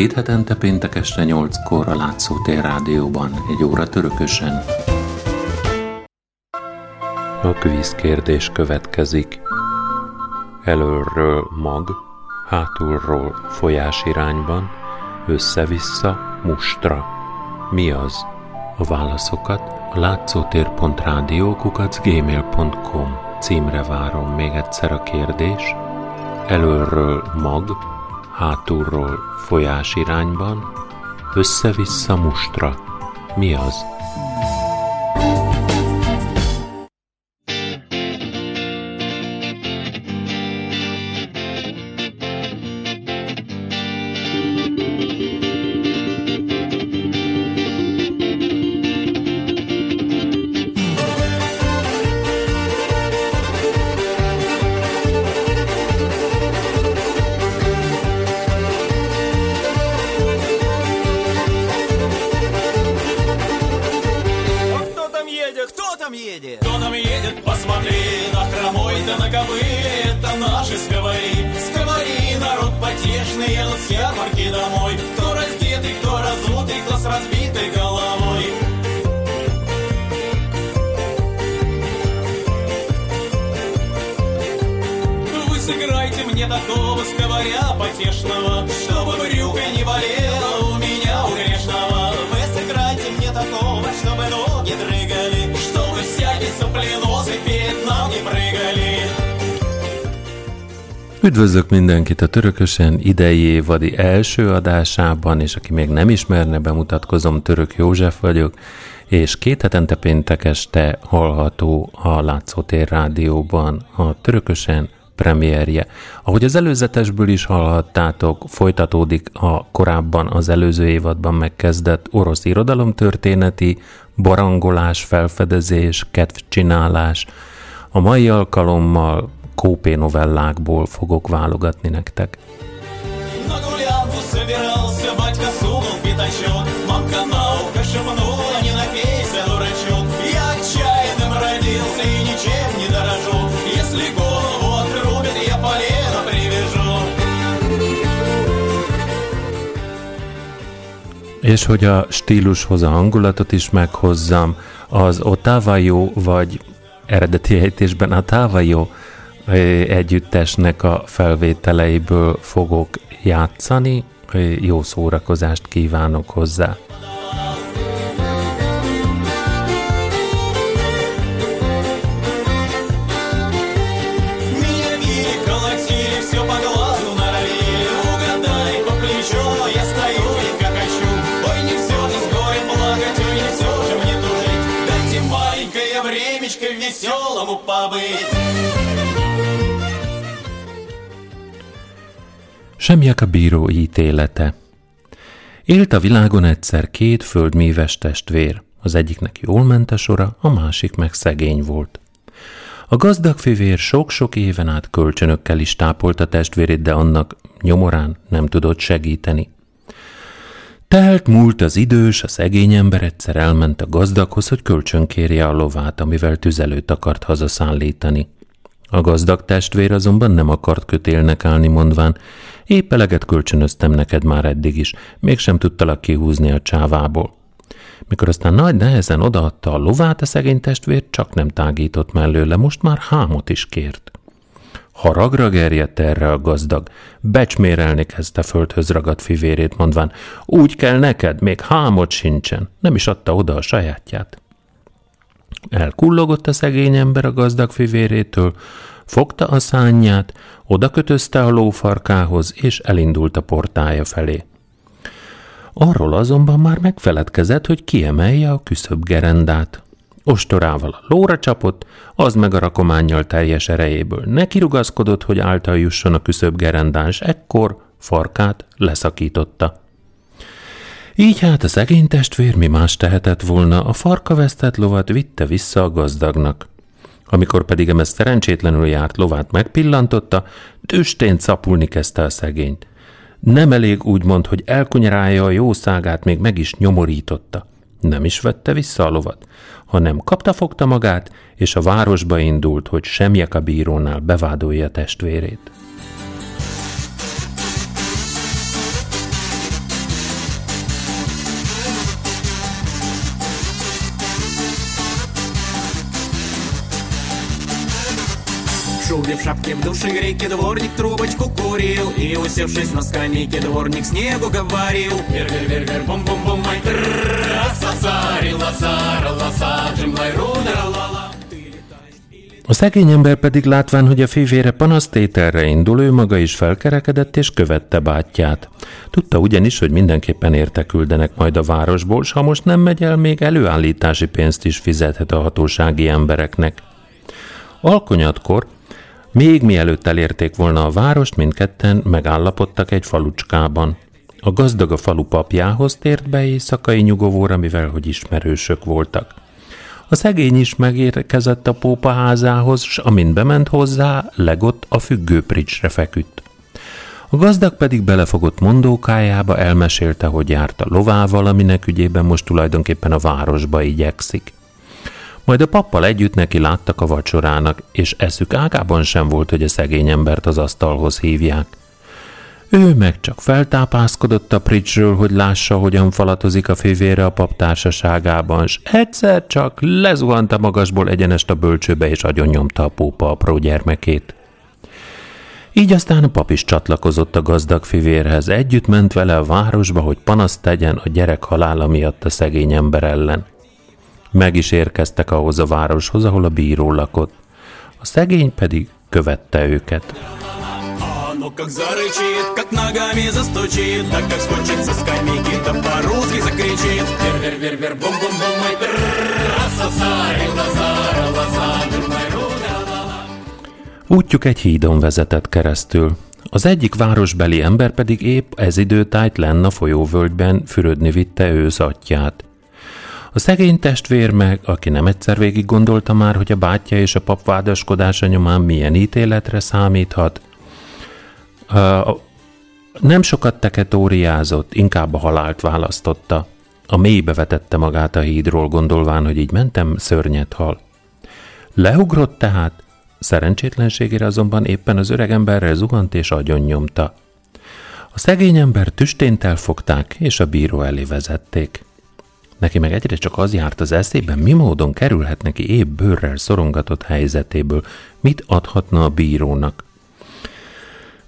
két hetente péntek este 8-kor a Látszótér Rádióban, egy óra törökösen. A kvíz kérdés következik. Elölről mag, hátulról folyás irányban, össze-vissza mustra. Mi az? A válaszokat a látszótér.rádiókukacgmail.com címre várom még egyszer a kérdés. Elölről mag, hátulról folyás irányban, össze-vissza mustra. Mi az? Üdvözlök mindenkit a Törökösen idei évadi első adásában, és aki még nem ismerne, bemutatkozom, Török József vagyok, és két hetente péntek este hallható a Látszótér rádióban a Törökösen premierje. Ahogy az előzetesből is hallhattátok, folytatódik a korábban az előző évadban megkezdett orosz irodalomtörténeti, barangolás, felfedezés, kedvcsinálás. A mai alkalommal kópé novellákból fogok válogatni nektek. És hogy a stílushoz a hangulatot is meghozzam, az Otávajó, vagy eredeti ejtésben a Távajó együttesnek a felvételeiből fogok játszani. Jó szórakozást kívánok hozzá! Semjek a bíró ítélete. Élt a világon egyszer két földmíves testvér, az egyiknek jól ment a sora, a másik meg szegény volt. A gazdag fivér sok-sok éven át kölcsönökkel is tápolta testvérét, de annak nyomorán nem tudott segíteni. Telt múlt az idős, a szegény ember egyszer elment a gazdaghoz, hogy kölcsönkérje a lovát, amivel tüzelőt akart hazaszállítani. A gazdag testvér azonban nem akart kötélnek állni, mondván, épp eleget kölcsönöztem neked már eddig is, mégsem tudtalak kihúzni a csávából. Mikor aztán nagy nehezen odaadta a lovát, a szegény testvér csak nem tágított mellőle, most már hámot is kért. Haragra gerjedt erre a gazdag, becsmérelni kezdte földhöz ragadt fivérét, mondván, úgy kell neked, még hámot sincsen, nem is adta oda a sajátját. Elkullogott a szegény ember a gazdag fivérétől, fogta a szányját, oda kötözte a lófarkához, és elindult a portája felé. Arról azonban már megfeledkezett, hogy kiemelje a küszöbb gerendát. Ostorával a lóra csapott, az meg a rakományjal teljes erejéből nekirugaszkodott, hogy által jusson a küszöbb gerendán, ekkor farkát leszakította. Így hát a szegény testvér mi más tehetett volna, a farka vesztett lovat vitte vissza a gazdagnak. Amikor pedig emes szerencsétlenül járt lovát megpillantotta, tüstén szapulni kezdte a szegényt. Nem elég úgy mond, hogy elkunyarálja a jószágát, még meg is nyomorította. Nem is vette vissza a lovat, hanem kapta fogta magát, és a városba indult, hogy semjek a bírónál bevádolja testvérét. шубе, в шапке, в душе греке Дворник трубочку курил И, усевшись на скамейке, дворник снегу говорил Вер, вер, вер, вер, бум, бум, бум, май, Сасари, ласара, ласа, джимлай, рудера, лала A szegény ember pedig látván, hogy a fivére panasztételre indul, ő maga is felkerekedett és követte bátyját. Tudta ugyanis, hogy mindenképpen érte küldenek majd a városból, s ha most nem megy el, még előállítási pénzt is fizethet a hatósági embereknek. Alkonyatkor, még mielőtt elérték volna a várost, mindketten megállapodtak egy falucskában. A gazdag a falu papjához tért be éjszakai nyugovóra, mivel hogy ismerősök voltak. A szegény is megérkezett a pópa házához, s amint bement hozzá, legott a függőpricsre feküdt. A gazdag pedig belefogott mondókájába, elmesélte, hogy járt a lovával, aminek ügyében most tulajdonképpen a városba igyekszik. Majd a pappal együtt neki láttak a vacsorának, és eszük ágában sem volt, hogy a szegény embert az asztalhoz hívják. Ő meg csak feltápászkodott a pricsről, hogy lássa, hogyan falatozik a fivére a pap társaságában, s egyszer csak lezuhant a magasból egyenest a bölcsőbe, és nyomta a pópa apró gyermekét. Így aztán a pap is csatlakozott a gazdag fivérhez, együtt ment vele a városba, hogy panaszt tegyen a gyerek halála miatt a szegény ember ellen. Meg is érkeztek ahhoz a városhoz, ahol a bíró lakott. A szegény pedig követte őket. Ну как зарычит, как ногами застучит Так как скочит со скамейки, да по-русски закричит Вер, вер, вер, вер, бум, бум, бум, мой Рассосари, лазара, Útjuk egy hídon vezetett keresztül. Az egyik városbeli ember pedig épp ez időtájt lenn a folyóvölgyben fürödni vitte ősz atyát. A szegény testvér meg, aki nem egyszer végig gondolta már, hogy a bátyja és a pap vádaskodása nyomán milyen ítéletre számíthat, nem sokat teketóriázott, inkább a halált választotta. A mélybe vetette magát a hídról, gondolván, hogy így mentem, szörnyet hal. Leugrott tehát, szerencsétlenségére azonban éppen az öreg emberre zuhant és agyon nyomta. A szegény ember tüstént elfogták, és a bíró elé vezették. Neki meg egyre csak az járt az eszében, mi módon kerülhet neki épp bőrrel szorongatott helyzetéből, mit adhatna a bírónak.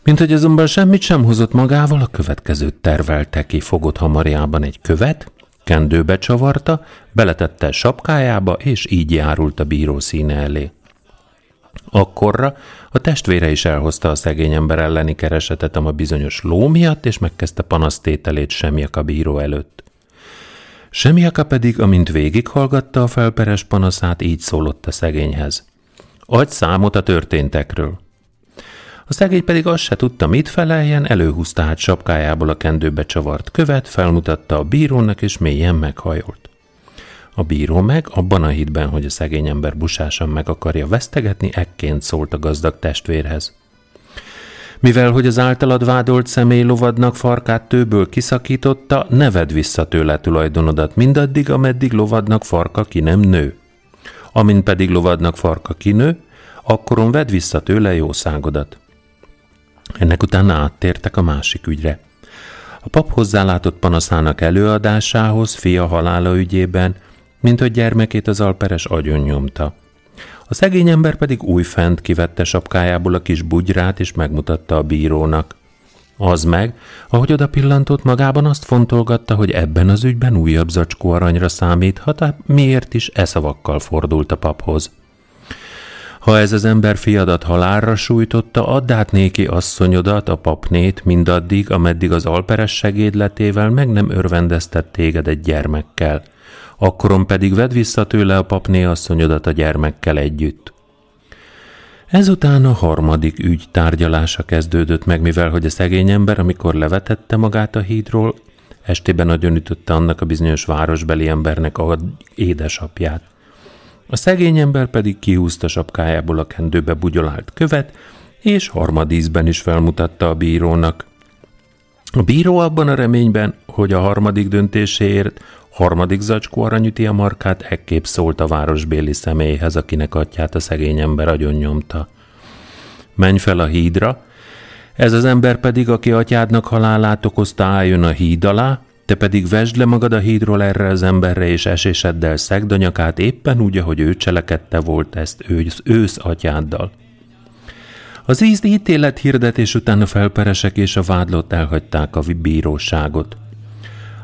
Mint hogy azonban semmit sem hozott magával, a következőt tervelte ki fogott hamarjában egy követ, kendőbe csavarta, beletette sapkájába, és így járult a bíró színe elé. Akkorra a testvére is elhozta a szegény ember elleni keresetet a bizonyos ló miatt, és megkezdte panasztételét Semjaka bíró előtt. Semjaka pedig, amint végighallgatta a felperes panaszát, így szólott a szegényhez. Adj számot a történtekről. A szegény pedig azt se tudta, mit feleljen, előhúzta hát sapkájából a kendőbe csavart követ, felmutatta a bírónak, és mélyen meghajolt. A bíró meg, abban a hitben, hogy a szegény ember busásan meg akarja vesztegetni, ekként szólt a gazdag testvérhez. Mivel, hogy az általad vádolt személy lovadnak farkát tőből kiszakította, ne vedd vissza tőle tulajdonodat mindaddig, ameddig lovadnak farka ki nem nő. Amint pedig lovadnak farka kinő, akkoron vedd vissza tőle jószágodat. Ennek utána áttértek a másik ügyre. A pap hozzálátott panaszának előadásához fia halála ügyében, mint hogy gyermekét az alperes agyon nyomta. A szegény ember pedig újfent kivette sapkájából a kis bugyrát, és megmutatta a bírónak. Az meg, ahogy oda pillantott magában, azt fontolgatta, hogy ebben az ügyben újabb zacskó aranyra számíthat, miért is e szavakkal fordult a paphoz. Ha ez az ember fiadat halálra sújtotta, add át néki asszonyodat, a papnét, mindaddig, ameddig az alperes segédletével meg nem örvendeztet téged egy gyermekkel. Akkoron pedig vedd vissza tőle a papné asszonyodat a gyermekkel együtt. Ezután a harmadik ügy tárgyalása kezdődött meg, mivel hogy a szegény ember, amikor levetette magát a hídról, estében nagyon ütötte annak a bizonyos városbeli embernek a édesapját. A szegény ember pedig kihúzta sapkájából a kendőbe bugyolált követ, és harmadízben is felmutatta a bírónak. A bíró abban a reményben, hogy a harmadik döntéséért harmadik zacskó aranyüti a markát, ekképp szólt a városbéli személyhez, akinek atyát a szegény ember agyon nyomta. Menj fel a hídra, ez az ember pedig, aki atyádnak halálát okozta, álljon a híd alá, te pedig vesd le magad a hídról erre az emberre, és eséseddel szegd a nyakát éppen úgy, ahogy ő cselekedte volt ezt ősz, ősz atyáddal. Az ízd ítélet hirdetés után a felperesek és a vádlott elhagyták a bíróságot.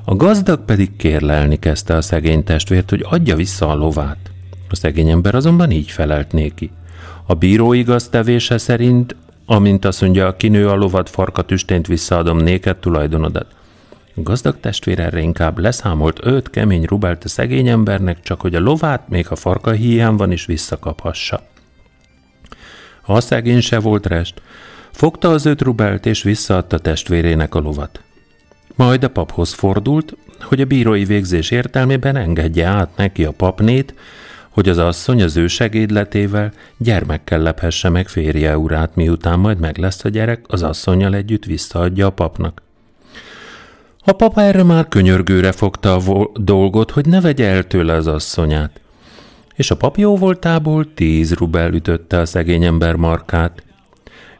A gazdag pedig kérlelni kezdte a szegény testvért, hogy adja vissza a lovát. A szegény ember azonban így felelt néki. A bíró igaz tevése szerint, amint azt mondja, kinő a lovat, farka tüstént visszaadom néked tulajdonodat. A gazdag testvér erre inkább leszámolt öt kemény rubelt a szegény embernek, csak hogy a lovát még a farka hiány van is visszakaphassa. Ha a szegény se volt rest, fogta az öt rubelt és visszaadta testvérének a lovat. Majd a paphoz fordult, hogy a bírói végzés értelmében engedje át neki a papnét, hogy az asszony az ő segédletével gyermekkel lephesse meg férje urát, miután majd meg lesz a gyerek, az asszonyjal együtt visszaadja a papnak. A papa erre már könyörgőre fogta a dolgot, hogy ne vegye el tőle az asszonyát. És a pap jó voltából tíz rubel ütötte a szegény ember markát.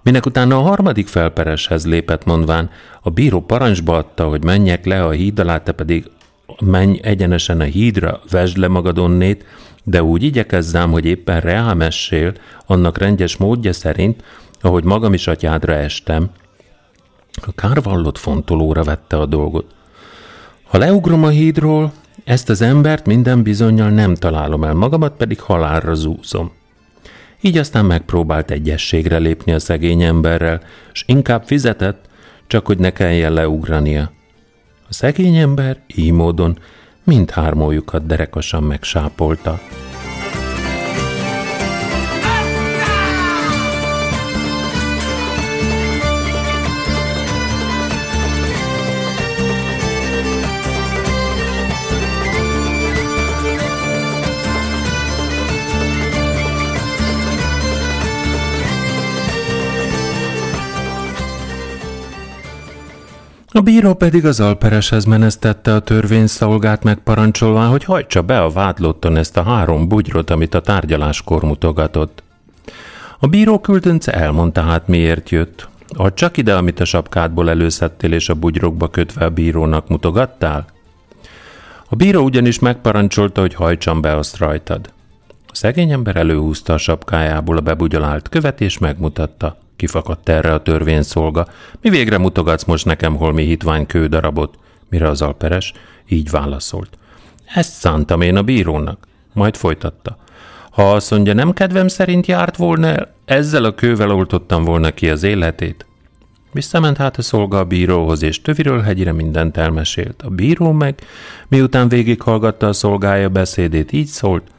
Minek utána a harmadik felpereshez lépett mondván, a bíró parancsba adta, hogy menjek le a híd alá, te pedig menj egyenesen a hídra, vesd le magad onnét, de úgy igyekezzám, hogy éppen reámessél, annak rendes módja szerint, ahogy magam is atyádra estem. A kárvallott fontolóra vette a dolgot. Ha leugrom a hídról, ezt az embert minden bizonyal nem találom el, magamat pedig halálra zúzom. Így aztán megpróbált egyességre lépni a szegény emberrel, és inkább fizetett, csak hogy ne kelljen leugrania. A szegény ember így módon mindhármójukat derekasan megsápolta. A bíró pedig az alpereshez menesztette a törvényszolgát megparancsolva, hogy hajtsa be a vádlotton ezt a három bugyrot, amit a tárgyaláskor mutogatott. A bíró küldönce elmondta hát miért jött. Add csak ide, amit a sapkádból előszedtél és a bugyrokba kötve a bírónak mutogattál? A bíró ugyanis megparancsolta, hogy hajtsam be azt rajtad. A szegény ember előhúzta a sapkájából a bebugyolált követ és megmutatta. Kifakadt erre a törvényszolga. Mi végre mutogatsz most nekem holmi hitvány kődarabot? Mire az alperes így válaszolt. Ezt szántam én a bírónak. Majd folytatta. Ha azt mondja, nem kedvem szerint járt volna el, ezzel a kővel oltottam volna ki az életét. Visszament hát a szolga a bíróhoz, és töviről hegyire mindent elmesélt. A bíró meg, miután végighallgatta a szolgája beszédét, így szólt –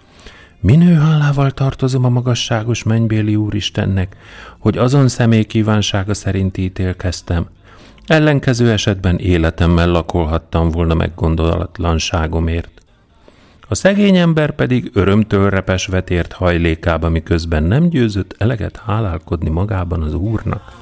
Minő hálával tartozom a magasságos mennybéli úristennek, hogy azon személy kívánsága szerint ítélkeztem. Ellenkező esetben életemmel lakolhattam volna meggondolatlanságomért. A szegény ember pedig örömtől repesve tért hajlékába, miközben nem győzött eleget hálálkodni magában az úrnak.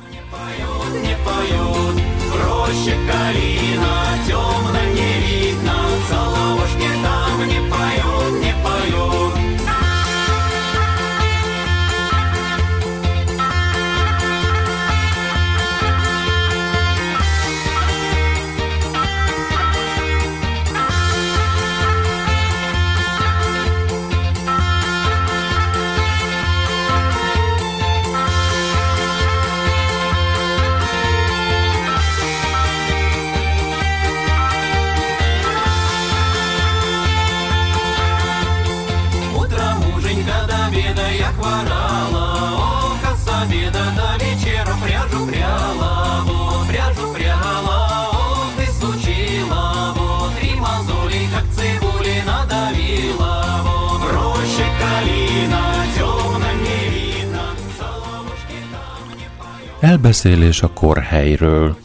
Elbeszélés a korhelyről.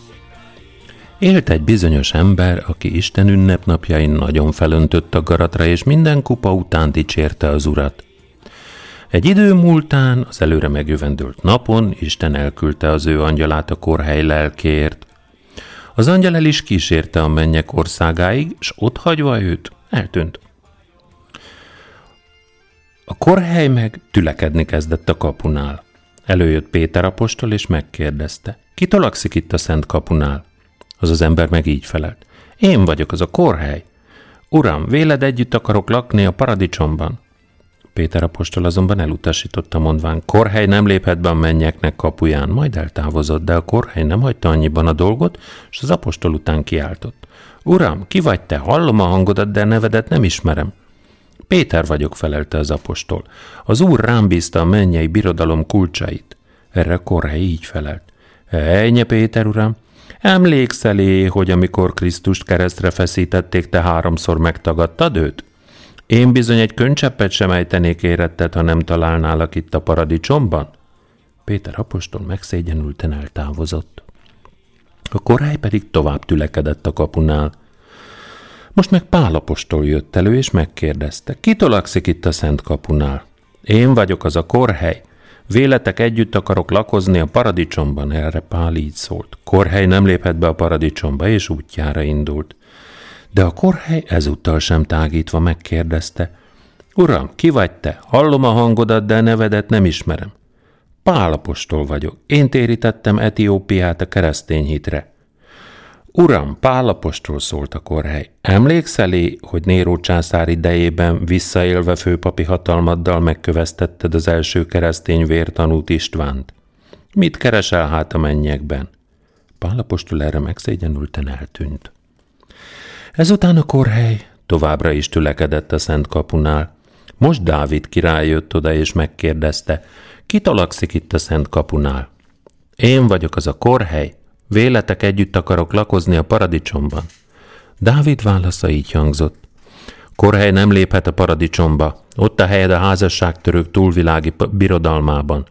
Élt egy bizonyos ember, aki Isten ünnepnapjain nagyon felöntött a garatra, és minden kupa után dicsérte az urat. Egy idő múltán, az előre megjövendőlt napon Isten elküldte az ő angyalát a korhely lelkért. Az angyal el is kísérte a mennyek országáig, s ott hagyva őt, eltűnt. A korhely meg tülekedni kezdett a kapunál. Előjött Péter apostol, és megkérdezte, ki tolakszik itt a szent kapunál? Az az ember meg így felelt. Én vagyok az a korhely. Uram, véled együtt akarok lakni a paradicsomban? Péter apostol azonban elutasította mondván, korhely nem léphet be a mennyeknek kapuján, majd eltávozott, de a korhely nem hagyta annyiban a dolgot, és az apostol után kiáltott. Uram, ki vagy te? Hallom a hangodat, de nevedet nem ismerem. Péter vagyok, felelte az apostol. Az úr rám bízta a mennyei birodalom kulcsait. Erre korhely így felelt. Ejnye, Péter uram, emlékszel hogy amikor Krisztust keresztre feszítették, te háromszor megtagadtad őt? Én bizony egy könycseppet sem ejtenék érettet, ha nem találnálak itt a paradicsomban? Péter apostol megszégyenülten eltávozott. A korály pedig tovább tülekedett a kapunál. Most meg Pál apostol jött elő, és megkérdezte, ki tolakszik itt a szent kapunál? Én vagyok az a korhely. Véletek együtt akarok lakozni a paradicsomban, erre Pál így szólt. Korhely nem léphet be a paradicsomba, és útjára indult. De a korhely ezúttal sem tágítva megkérdezte. Uram, ki vagy te? Hallom a hangodat, de a nevedet nem ismerem. Pálapostól vagyok. Én térítettem Etiópiát a keresztény hitre. Uram, Pálapostól szólt a korhely. Emlékszelé, hogy Néró császár idejében visszaélve főpapi hatalmaddal megköveztetted az első keresztény vértanút Istvánt? Mit keresel hát a mennyekben? Pálapostól erre megszégyenülten eltűnt. Ezután a korhely továbbra is tülekedett a szent kapunál. Most Dávid király jött oda és megkérdezte, ki itt a szent kapunál? Én vagyok az a korhely, véletek együtt akarok lakozni a paradicsomban. Dávid válasza így hangzott. Korhely nem léphet a paradicsomba, ott a helyed a házasságtörők túlvilági birodalmában.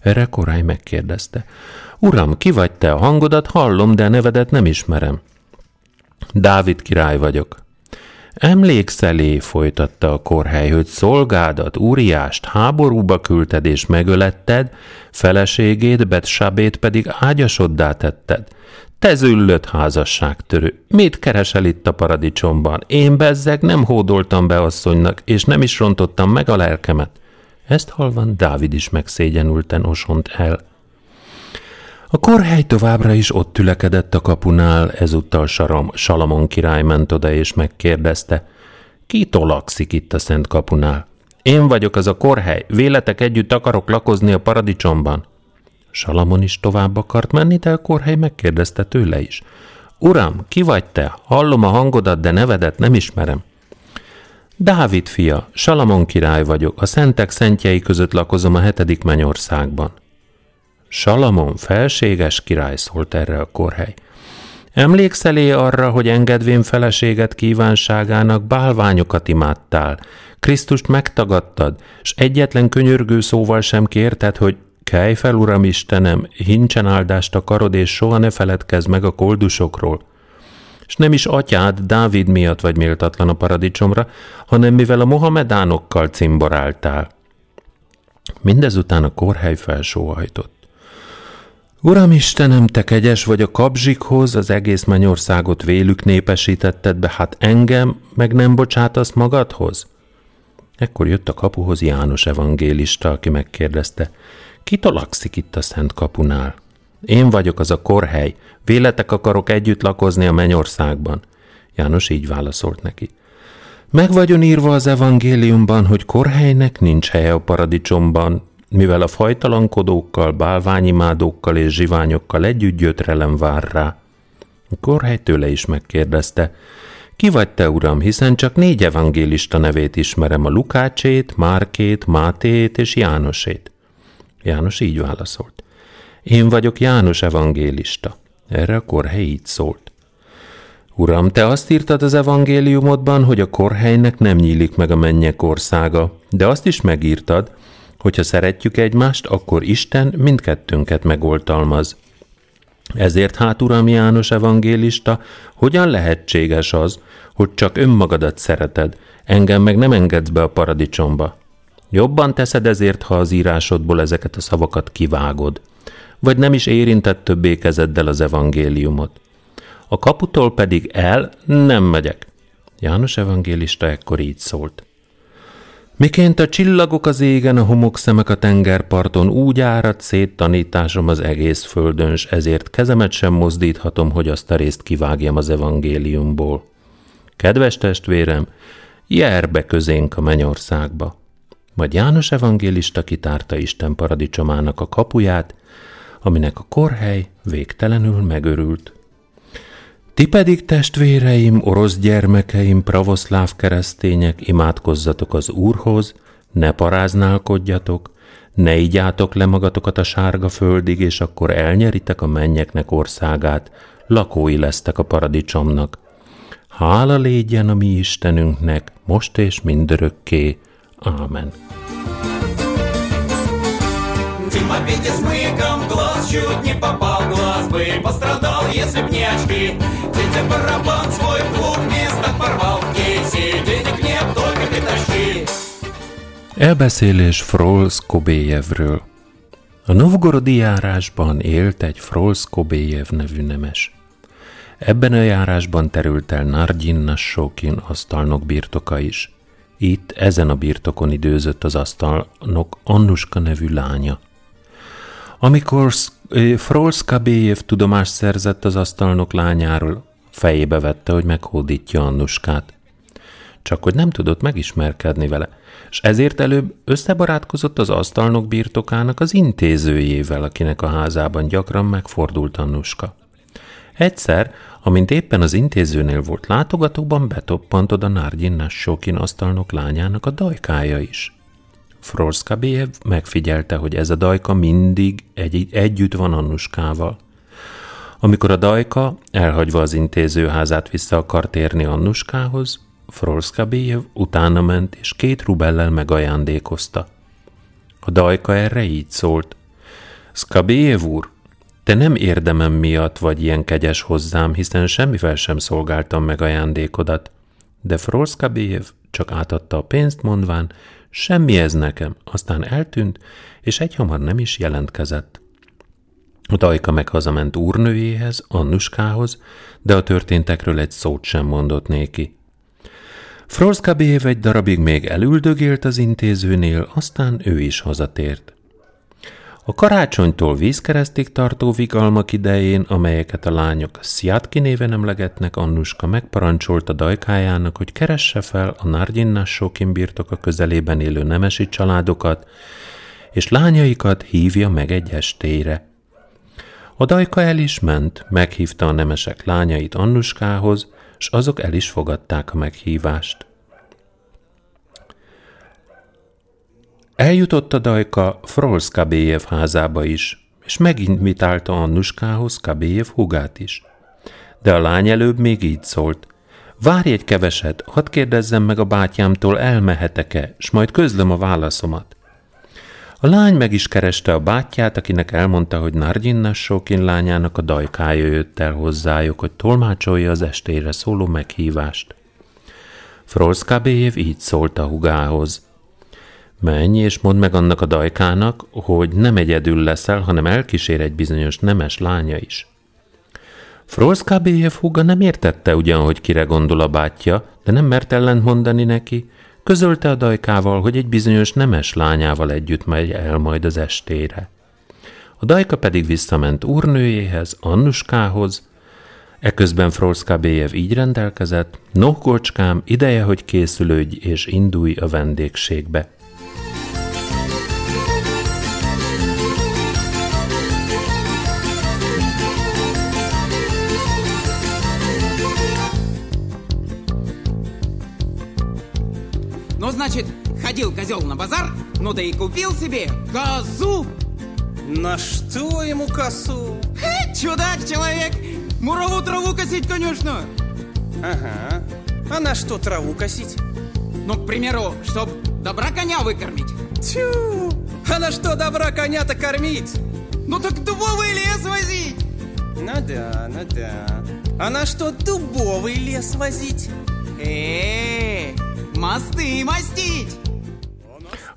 Erre Korhely megkérdezte. Uram, ki vagy te? A hangodat hallom, de a nevedet nem ismerem. Dávid király vagyok. Emlékszelé, folytatta a korhely, hogy szolgádat, úriást háborúba küldted és megöletted, feleségét, Betsabét pedig ágyasoddá tetted. Te züllött házasságtörő, mit keresel itt a paradicsomban? Én bezzeg nem hódoltam be asszonynak, és nem is rontottam meg a lelkemet. Ezt halvan Dávid is megszégyenülten osont el. A korhely továbbra is ott tülekedett a kapunál, ezúttal Saram, Salamon király ment oda és megkérdezte, ki tolakszik itt a szent kapunál? Én vagyok az a korhely, véletek együtt akarok lakozni a paradicsomban. Salamon is tovább akart menni, de a korhely megkérdezte tőle is. Uram, ki vagy te? Hallom a hangodat, de nevedet nem ismerem. Dávid fia, Salamon király vagyok, a szentek szentjei között lakozom a hetedik mennyországban. Salamon felséges király szólt erre a korhely. Emlékszelé arra, hogy engedvén feleséget kívánságának bálványokat imádtál, Krisztust megtagadtad, s egyetlen könyörgő szóval sem kérted, hogy kelj fel, Uram Istenem, hincsen áldást akarod, és soha ne feledkezz meg a koldusokról. És nem is atyád, Dávid miatt vagy méltatlan a paradicsomra, hanem mivel a mohamedánokkal cimboráltál. Mindezután a korhely felsóhajtott. Uram Istenem, te kegyes vagy a kapzsikhoz, az egész mennyországot vélük népesítetted be, hát engem meg nem bocsátasz magadhoz? Ekkor jött a kapuhoz János evangélista, aki megkérdezte, ki talakszik itt a szent kapunál? Én vagyok az a korhely, véletek akarok együtt lakozni a mennyországban. János így válaszolt neki. Meg vagyon írva az evangéliumban, hogy korhelynek nincs helye a paradicsomban, mivel a fajtalankodókkal, bálványimádókkal és zsiványokkal együtt gyötrelem vár rá. Korhely tőle is megkérdezte, ki vagy te, uram, hiszen csak négy evangélista nevét ismerem, a Lukácsét, Márkét, Mátét és Jánosét. János így válaszolt. Én vagyok János evangélista. Erre a korhely így szólt. Uram, te azt írtad az evangéliumodban, hogy a korhelynek nem nyílik meg a mennyek országa, de azt is megírtad, Hogyha szeretjük egymást, akkor Isten mindkettőnket megoltalmaz. Ezért hát, Uram János evangélista, hogyan lehetséges az, hogy csak önmagadat szereted, engem meg nem engedsz be a paradicsomba? Jobban teszed ezért, ha az írásodból ezeket a szavakat kivágod, vagy nem is érintett többé kezeddel az evangéliumot. A kaputól pedig el nem megyek. János evangélista ekkor így szólt. Miként a csillagok az égen, a homokszemek a tengerparton, úgy árad szét tanításom az egész földön, s ezért kezemet sem mozdíthatom, hogy azt a részt kivágjam az evangéliumból. Kedves testvérem, jár be közénk a mennyországba. majd János evangélista kitárta Isten paradicsomának a kapuját, aminek a korhely végtelenül megörült. Ti pedig, testvéreim, orosz gyermekeim, pravoszláv keresztények, imádkozzatok az Úrhoz, ne paráználkodjatok, ne igyátok le magatokat a sárga földig, és akkor elnyeritek a mennyeknek országát, lakói lesztek a paradicsomnak. Hála légyen a mi Istenünknek, most és mindörökké. Ámen. Тимофей с мыком глаз чуть не попал, глаз бы пострадал, если б не очки. Дядя барабан свой в двух местах порвал в кейсе, денег нет, только притащи. Elbeszélés Frolsz Kobéjevről A novgorodi járásban élt egy Frolsz Kobéjev nevű nemes. Ebben a járásban terült el Nargyinna Sokin asztalnok birtoka is. Itt, ezen a birtokon időzött az asztalnok Annuska nevű lánya. Amikor Frolsz Kabéjev tudomást szerzett az asztalnok lányáról, fejébe vette, hogy meghódítja Annuskát. Csak hogy nem tudott megismerkedni vele, és ezért előbb összebarátkozott az asztalnok birtokának az intézőjével, akinek a házában gyakran megfordult Annuska. Egyszer, amint éppen az intézőnél volt látogatóban, betoppant oda Nárgyinnás Sokin asztalnok lányának a dajkája is. Frorszkabéjev megfigyelte, hogy ez a dajka mindig egy, együtt van Annuskával. Amikor a dajka, elhagyva az intézőházát vissza akart térni Annuskához, Frolszkabéjev utána ment, és két rubellel megajándékozta. A dajka erre így szólt. Szkabéjev úr, te nem érdemem miatt vagy ilyen kegyes hozzám, hiszen semmivel sem szolgáltam meg ajándékodat. De Frolszkabéjev csak átadta a pénzt, mondván, semmi ez nekem, aztán eltűnt, és egyhamar nem is jelentkezett. A dajka meg hazament úrnőjéhez, Annuskához, de a történtekről egy szót sem mondott néki. Frolszkabéjev egy darabig még elüldögélt az intézőnél, aztán ő is hazatért. A karácsonytól vízkeresztig tartó vigalmak idején, amelyeket a lányok Sziátki néven emlegetnek, Annuska megparancsolta dajkájának, hogy keresse fel a Nárgyinnás Sokin birtoka közelében élő nemesi családokat, és lányaikat hívja meg egy estére. A dajka el is ment, meghívta a nemesek lányait Annuskához, s azok el is fogadták a meghívást. Eljutott a dajka Frolsz Kabéjev házába is, és meginvitálta Annuskához Kabéjev hugát is. De a lány előbb még így szólt. Várj egy keveset, hadd kérdezzem meg a bátyámtól, elmehetek-e, s majd közlöm a válaszomat. A lány meg is kereste a bátyját, akinek elmondta, hogy Nargyinnas Sokin lányának a dajkája jött el hozzájuk, hogy tolmácsolja az estére szóló meghívást. Frolszkábéjev így szólt a hugához. Menj és mondd meg annak a dajkának, hogy nem egyedül leszel, hanem elkísér egy bizonyos nemes lánya is. Frolszkábéjev húga nem értette ugyan, hogy kire gondol a bátyja, de nem mert ellent mondani neki, közölte a dajkával, hogy egy bizonyos nemes lányával együtt megy el majd az estére. A dajka pedig visszament úrnőjéhez, Annuskához, Eközben Frolszkábéjev így rendelkezett, Nohgocskám, ideje, hogy készülődj és indulj a vendégségbe. Значит, ходил козел на базар, ну да и купил себе козу. На что ему косу? Хе, чудак человек! Мурову траву косить, конечно! Ага. А на что траву косить? Ну, к примеру, чтоб добра коня выкормить. Тю! А на что добра коня-то кормить? Ну так дубовый лес возить! Ну да, ну да. А на что дубовый лес возить? Э-э-э! Maszti, masztít!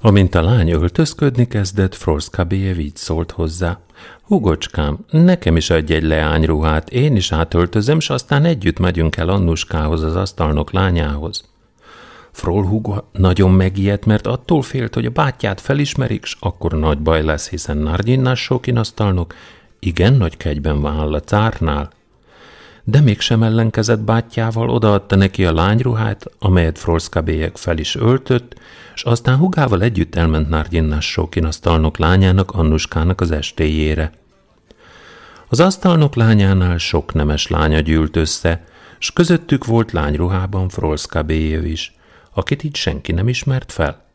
Amint a lány öltözködni kezdett, Frolszkabéjev így szólt hozzá. Hugocskám, nekem is adj egy leányruhát, én is átöltözöm, s aztán együtt megyünk el Annuskához, az asztalnok lányához. Frol Hugo nagyon megijedt, mert attól félt, hogy a bátyját felismerik, s akkor nagy baj lesz, hiszen Nargyinnás Sokin asztalnok igen nagy kegyben van a cárnál. De mégsem ellenkezett bátyjával, odaadta neki a lányruhát, amelyet Frolszkabélyek fel is öltött, és aztán hugával együtt elment Nárgyinnás Sókin asztalnok lányának, Annuskának az estéjére. Az asztalnok lányánál sok nemes lánya gyűlt össze, s közöttük volt lányruhában Frolszkabéjev is, akit így senki nem ismert fel.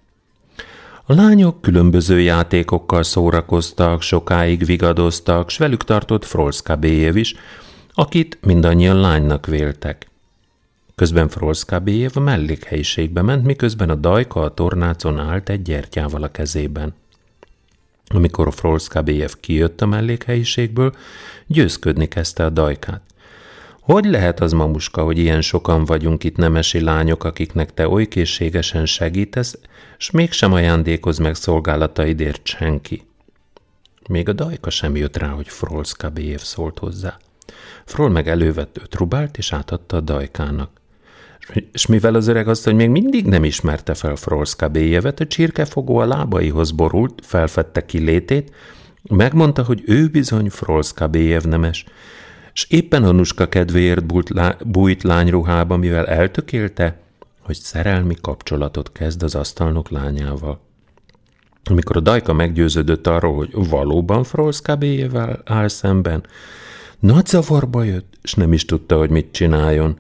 A lányok különböző játékokkal szórakoztak, sokáig vigadoztak, s velük tartott Frolszkabéjev is, akit mindannyian lánynak véltek. Közben Frolszkabéjev a mellékhelyiségbe ment, miközben a dajka a tornácon állt egy gyertyával a kezében. Amikor a Frolszkabéjev kijött a mellékhelyiségből, győzködni kezdte a dajkát. Hogy lehet az, mamuska, hogy ilyen sokan vagyunk itt nemesi lányok, akiknek te oly készségesen segítesz, s mégsem ajándékoz meg szolgálataidért senki? Még a dajka sem jött rá, hogy Frolszkabéjev szólt hozzá. Frol meg elővett öt rubált, és átadta a dajkának. És mivel az öreg azt, még mindig nem ismerte fel Frolszka béjevet, a csirkefogó a lábaihoz borult, felfedte ki létét, megmondta, hogy ő bizony Frolszka béjev nemes, és éppen Anuska kedvéért bújt, lá, bújt lányruhába, mivel eltökélte, hogy szerelmi kapcsolatot kezd az asztalnok lányával. Amikor a Dajka meggyőződött arról, hogy valóban Frolszka béjevel áll szemben, nagy zavarba jött, és nem is tudta, hogy mit csináljon.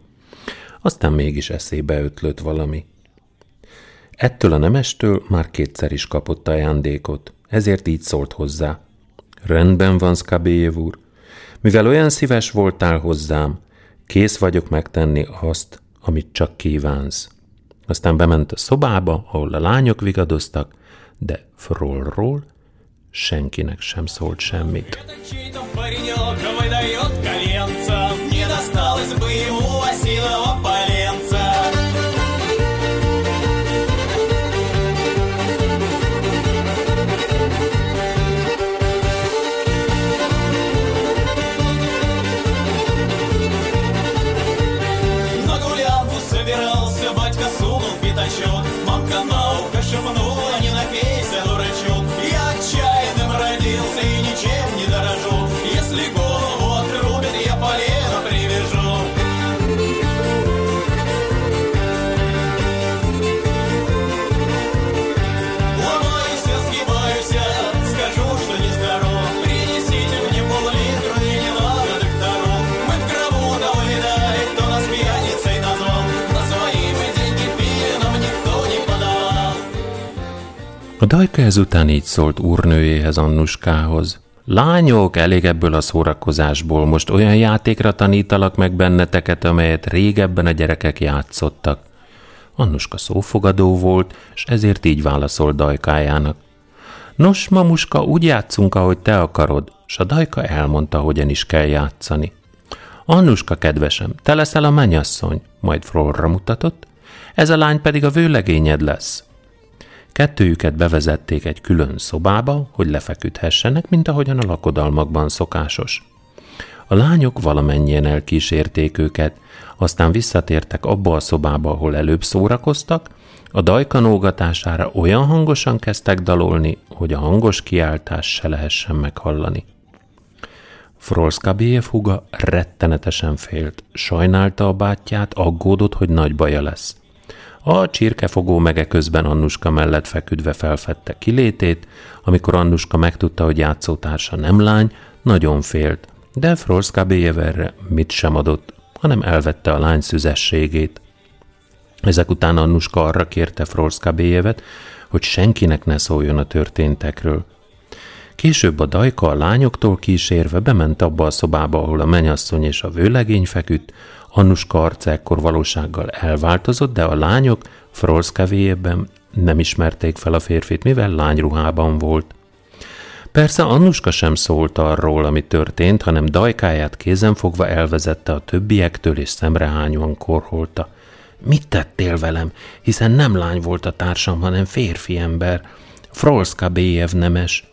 Aztán mégis eszébe ötlött valami. Ettől a nemestől már kétszer is kapott ajándékot, ezért így szólt hozzá. Rendben van, Skabéjev úr. Mivel olyan szíves voltál hozzám, kész vagyok megtenni azt, amit csak kívánsz. Aztán bement a szobába, ahol a lányok vigadoztak, de Frollról senkinek sem szólt semmit. A dajka ezután így szólt úrnőjéhez Annuskához. Lányok, elég ebből a szórakozásból, most olyan játékra tanítalak meg benneteket, amelyet régebben a gyerekek játszottak. Annuska szófogadó volt, és ezért így válaszolt dajkájának. Nos, mamuska, úgy játszunk, ahogy te akarod, s a dajka elmondta, hogyan is kell játszani. Annuska, kedvesem, te leszel a mennyasszony, majd Frorra mutatott, ez a lány pedig a vőlegényed lesz. Kettőjüket bevezették egy külön szobába, hogy lefeküdhessenek, mint ahogyan a lakodalmakban szokásos. A lányok valamennyien elkísérték őket, aztán visszatértek abba a szobába, ahol előbb szórakoztak, a dajkanógatására olyan hangosan kezdtek dalolni, hogy a hangos kiáltás se lehessen meghallani. Frolszkabéjev huga rettenetesen félt, sajnálta a bátyját, aggódott, hogy nagy baja lesz. A csirkefogó mege közben Annuska mellett feküdve felfedte kilétét, amikor Annuska megtudta, hogy játszótársa nem lány, nagyon félt, de Frolszka erre mit sem adott, hanem elvette a lány szüzességét. Ezek után Annuska arra kérte Frolszka hogy senkinek ne szóljon a történtekről. Később a dajka a lányoktól kísérve bement abba a szobába, ahol a menyasszony és a vőlegény feküdt, Annuska arca ekkor valósággal elváltozott, de a lányok Frolszkavéjében nem ismerték fel a férfit, mivel lányruhában volt. Persze Annuska sem szólt arról, ami történt, hanem dajkáját kézen fogva elvezette a többiektől, és szemrehányóan korholta. Mit tettél velem? Hiszen nem lány volt a társam, hanem férfi ember. Frolszka Béjev nemes.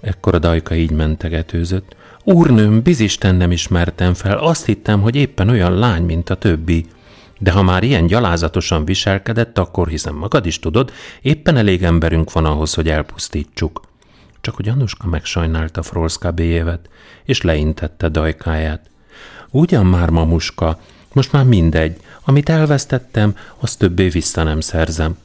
Ekkor a dajka így mentegetőzött. Úrnőm, bizisten nem ismertem fel, azt hittem, hogy éppen olyan lány, mint a többi. De ha már ilyen gyalázatosan viselkedett, akkor hiszem magad is tudod, éppen elég emberünk van ahhoz, hogy elpusztítsuk. Csak hogy Anuska megsajnálta Frolszka béjevet, és leintette dajkáját. Ugyan már, mamuska, most már mindegy, amit elvesztettem, azt többé vissza nem szerzem.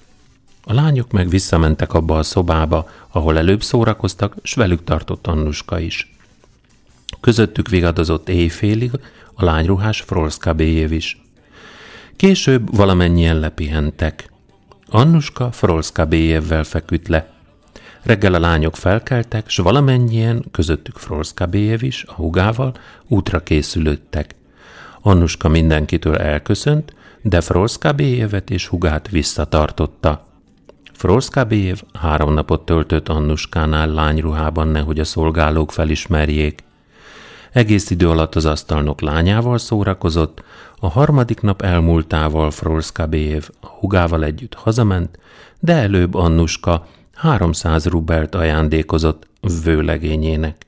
A lányok meg visszamentek abba a szobába, ahol előbb szórakoztak, s velük tartott Annuska is. Közöttük vigadozott éjfélig a lányruhás Frolszka béjév is. Később valamennyien lepihentek. Annuska Frolszka béjévvel feküdt le. Reggel a lányok felkeltek, s valamennyien, közöttük Frolszka béjév is, a hugával, útra készülődtek. Annuska mindenkitől elköszönt, de Frolszka béjevet és hugát visszatartotta. Frolszka béjev három napot töltött Annuskánál lányruhában, nehogy a szolgálók felismerjék. Egész idő alatt az asztalnok lányával szórakozott, a harmadik nap elmúltával Frolszka béjev a hugával együtt hazament, de előbb Annuska 300 rubelt ajándékozott vőlegényének.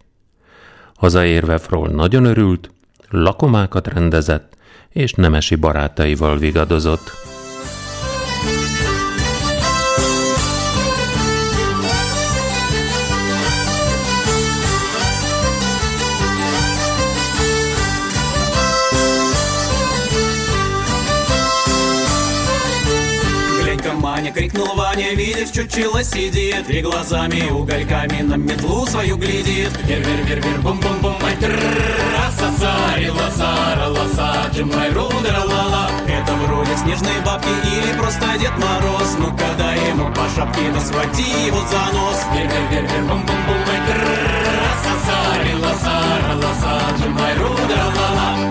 Hazaérve Frol nagyon örült, lakomákat rendezett, és nemesi barátaival vigadozott. Крикнул Ваня, видишь, чучело сидит. И глазами угольками на метлу свою глядит. Вер, вер, вер, вер, бум, бум, бум, ай, Сари, лосара, лоса, джимай, рудера, лала Это вроде снежные бабки или просто Дед Мороз. Ну когда ему по шапке, да схвати его за нос. Вер, вер, вер, вер, бум, бум, бум, ай, Сари, лосара, лоса, джимай, рудера, лала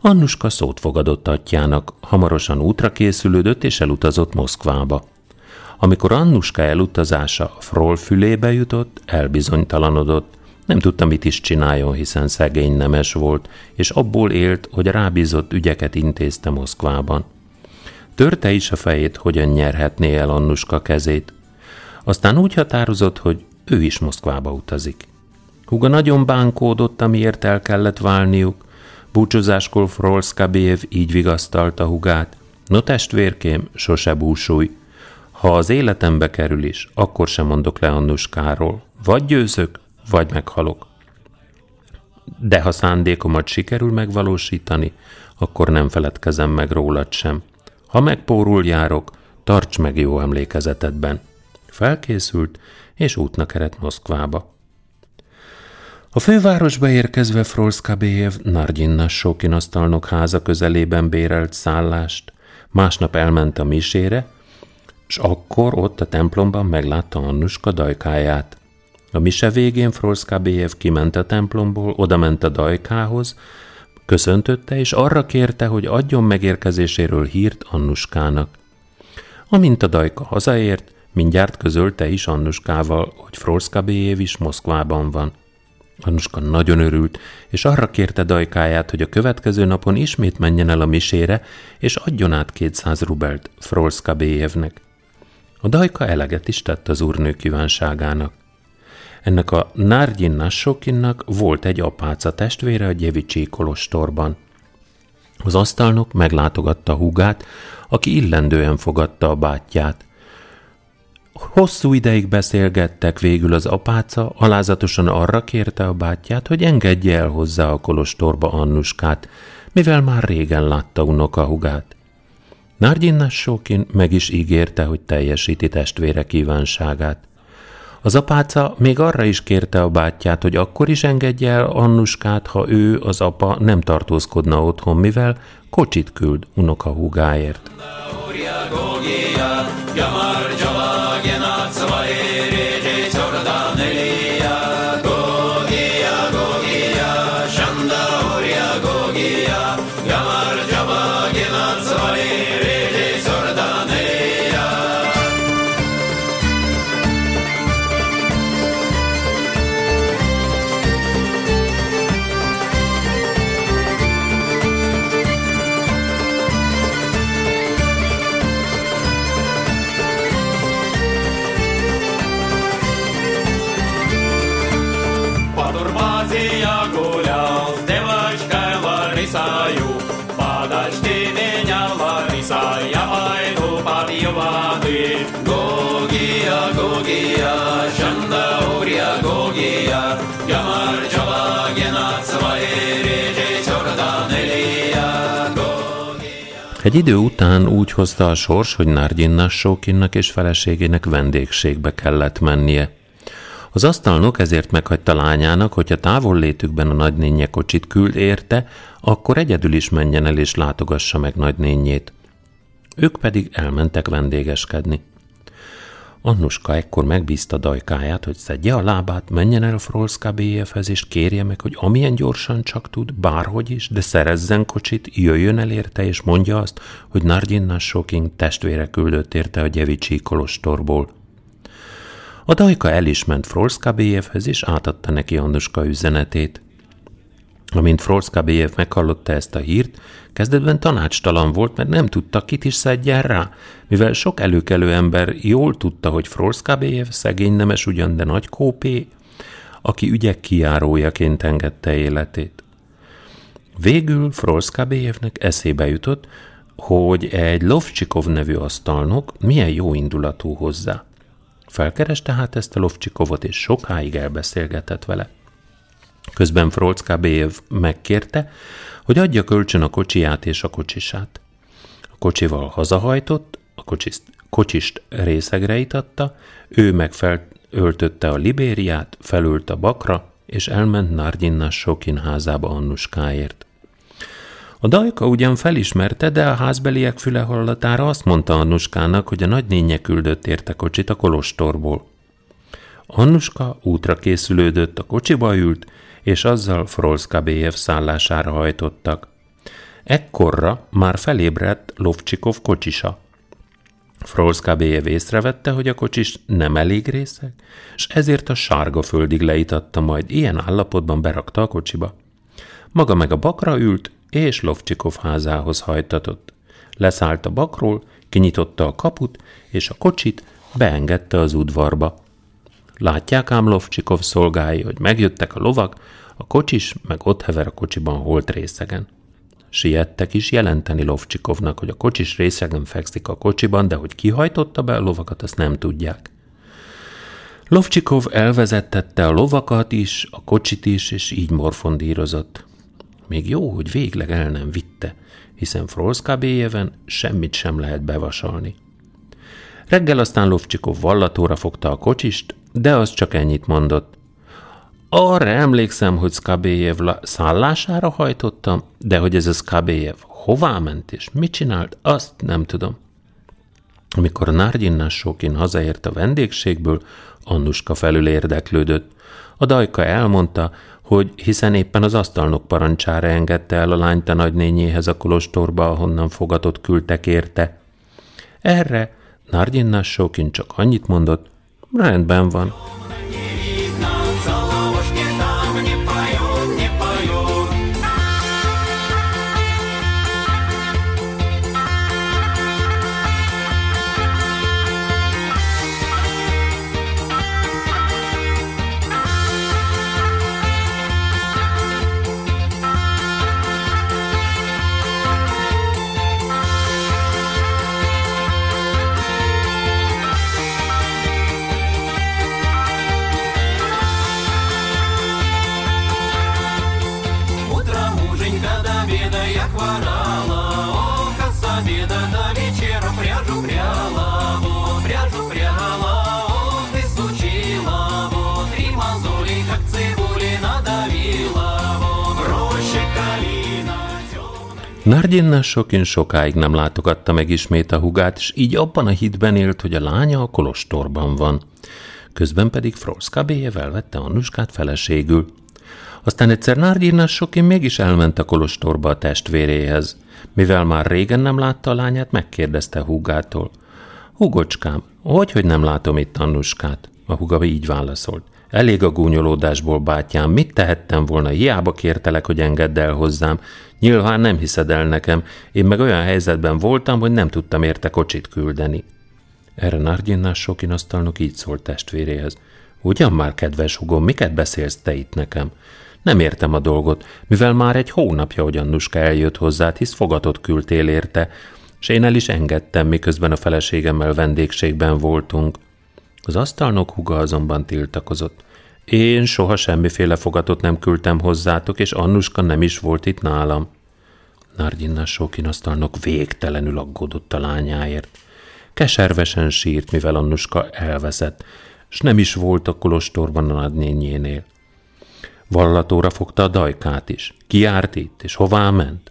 Annuska szót fogadott atyának, hamarosan útra készülődött és elutazott Moszkvába. Amikor Annuska elutazása Frol fülébe jutott, elbizonytalanodott. Nem tudta, mit is csináljon, hiszen szegény nemes volt, és abból élt, hogy rábízott ügyeket intézte Moszkvában. Törte is a fejét, hogyan nyerhetné el Annuska kezét. Aztán úgy határozott, hogy ő is Moszkvába utazik. Huga nagyon bánkódott, amiért el kellett válniuk, Búcsúzáskor Frolszkabév így vigasztalta hugát. No testvérkém, sose búsulj. Ha az életembe kerül is, akkor sem mondok le Annuskáról. Vagy győzök, vagy meghalok. De ha szándékomat sikerül megvalósítani, akkor nem feledkezem meg rólad sem. Ha megpórul járok, tarts meg jó emlékezetedben. Felkészült, és útnak eredt Moszkvába. A fővárosba érkezve Frolszkabéjev Nargyinna Sokin asztalnok háza közelében bérelt szállást, másnap elment a misére, és akkor ott a templomban meglátta Annuska dajkáját. A mise végén Frolszkabéjev kiment a templomból, odament a dajkához, köszöntötte, és arra kérte, hogy adjon megérkezéséről hírt Annuskának. Amint a dajka hazaért, mindjárt közölte is Annuskával, hogy Frolszkabéjev is Moszkvában van. Anuska nagyon örült, és arra kérte Dajkáját, hogy a következő napon ismét menjen el a misére, és adjon át 200 rubelt Frolszka Béjevnek. A Dajka eleget is tett az úrnő kívánságának. Ennek a Nárgyin Nassokinnak volt egy apáca testvére a Gyevicsi kolostorban. Az asztalnok meglátogatta húgát, aki illendően fogadta a bátyját. Hosszú ideig beszélgettek, végül az apáca alázatosan arra kérte a bátyját, hogy engedje el hozzá a kolostorba Annuskát, mivel már régen látta unokahugát. Nárgyinna Sókin meg is ígérte, hogy teljesíti testvére kívánságát. Az apáca még arra is kérte a bátyját, hogy akkor is engedje el Annuskát, ha ő, az apa nem tartózkodna otthon, mivel kocsit küld unokahúgáért. No. Egy idő után úgy hozta a sors, hogy Nárgyinnás Sókinnak és feleségének vendégségbe kellett mennie. Az asztalnok ezért meghagyta lányának, hogyha távol létükben a nagynénye kocsit küld érte, akkor egyedül is menjen el és látogassa meg nagynényét. Ők pedig elmentek vendégeskedni. Annuska ekkor megbízta dajkáját, hogy szedje a lábát, menjen el Frolszka BF-hez, és kérje meg, hogy amilyen gyorsan csak tud, bárhogy is, de szerezzen kocsit, jöjjön el érte, és mondja azt, hogy Nardinna Soking testvére küldött érte a Gyevicsi kolostorból. A dajka el is ment Frolszka BF-hez, és átadta neki Annuska üzenetét. Amint Frolszka BF meghallotta ezt a hírt, kezdetben tanácstalan volt, mert nem tudta, kit is szedjen rá, mivel sok előkelő ember jól tudta, hogy Frolszka BF szegény nemes ugyan, de nagy kópé, aki ügyek kiárójaként engedte életét. Végül Frolszka BF-nek eszébe jutott, hogy egy Lovcsikov nevű asztalnok milyen jó indulatú hozzá. Felkereste hát ezt a Lovcsikovot, és sokáig elbeszélgetett vele. Közben Frolcká Béjev megkérte, hogy adja kölcsön a kocsiját és a kocsisát. A kocsival hazahajtott, a kocsist, kocsist részegre itatta, ő meg felöltötte a libériát, felült a bakra, és elment Nardinnas Sokin házába Annuskáért. A dajka ugyan felismerte, de a házbeliek füle hallatára azt mondta Annuskának, hogy a nagynénye küldött érte kocsit a kolostorból. Annuska útra készülődött, a kocsiba ült, és azzal Frolszka BF szállására hajtottak. Ekkorra már felébredt Lovcsikov kocsisa. Frolszka BF észrevette, hogy a kocsis nem elég részeg, és ezért a sárga földig leitatta, majd ilyen állapotban berakta a kocsiba. Maga meg a bakra ült, és Lovcsikov házához hajtatott. Leszállt a bakról, kinyitotta a kaput, és a kocsit beengedte az udvarba. Látják ám Lovcsikov szolgái, hogy megjöttek a lovak, a kocsis meg ott hever a kocsiban holt részegen. Siettek is jelenteni Lovcsikovnak, hogy a kocsis részegen fekszik a kocsiban, de hogy kihajtotta be a lovakat, azt nem tudják. Lovcsikov elvezettette a lovakat is, a kocsit is, és így morfondírozott. Még jó, hogy végleg el nem vitte, hiszen Frolszka béjeven semmit sem lehet bevasalni. Reggel aztán Lovcsikov vallatóra fogta a kocsist, de az csak ennyit mondott. Arra emlékszem, hogy Skabéjev szállására hajtottam, de hogy ez a Skabéjev hová ment és mit csinált, azt nem tudom. Amikor Nárgyinnás Sokin hazaért a vendégségből, Annuska felül érdeklődött. A dajka elmondta, hogy hiszen éppen az asztalnok parancsára engedte el a lányt a nagynényéhez a kolostorba, ahonnan fogatott küldtek érte. Erre Nárgyinnás Sokin csak annyit mondott, rendben van. Nardinna Sokin sokáig nem látogatta meg ismét a hugát, és így abban a hitben élt, hogy a lánya a kolostorban van. Közben pedig Frolszka béjevel vette Annuskát feleségül. Aztán egyszer Nardinna Sokin mégis elment a kolostorba a testvéréhez. Mivel már régen nem látta a lányát, megkérdezte húgától. Hugocskám, hogy, hogy nem látom itt Annuskát? A huga így válaszolt. Elég a gúnyolódásból, bátyám, mit tehettem volna, hiába kértelek, hogy engedd el hozzám. Nyilván nem hiszed el nekem, én meg olyan helyzetben voltam, hogy nem tudtam érte kocsit küldeni. Erre Nardjinnás Sokin asztalnok így szólt testvéréhez. Ugyan már, kedves hugom, miket beszélsz te itt nekem? Nem értem a dolgot, mivel már egy hónapja, hogy Annuska eljött hozzá, hisz fogatot küldtél érte, és én el is engedtem, miközben a feleségemmel vendégségben voltunk. Az asztalnok huga azonban tiltakozott. Én soha semmiféle fogatot nem küldtem hozzátok, és Annuska nem is volt itt nálam. Nardinna Sókin asztalnok végtelenül aggódott a lányáért. Keservesen sírt, mivel Annuska elveszett, s nem is volt a kolostorban a nagynényénél. Vallatóra fogta a dajkát is. Ki járt itt, és hová ment?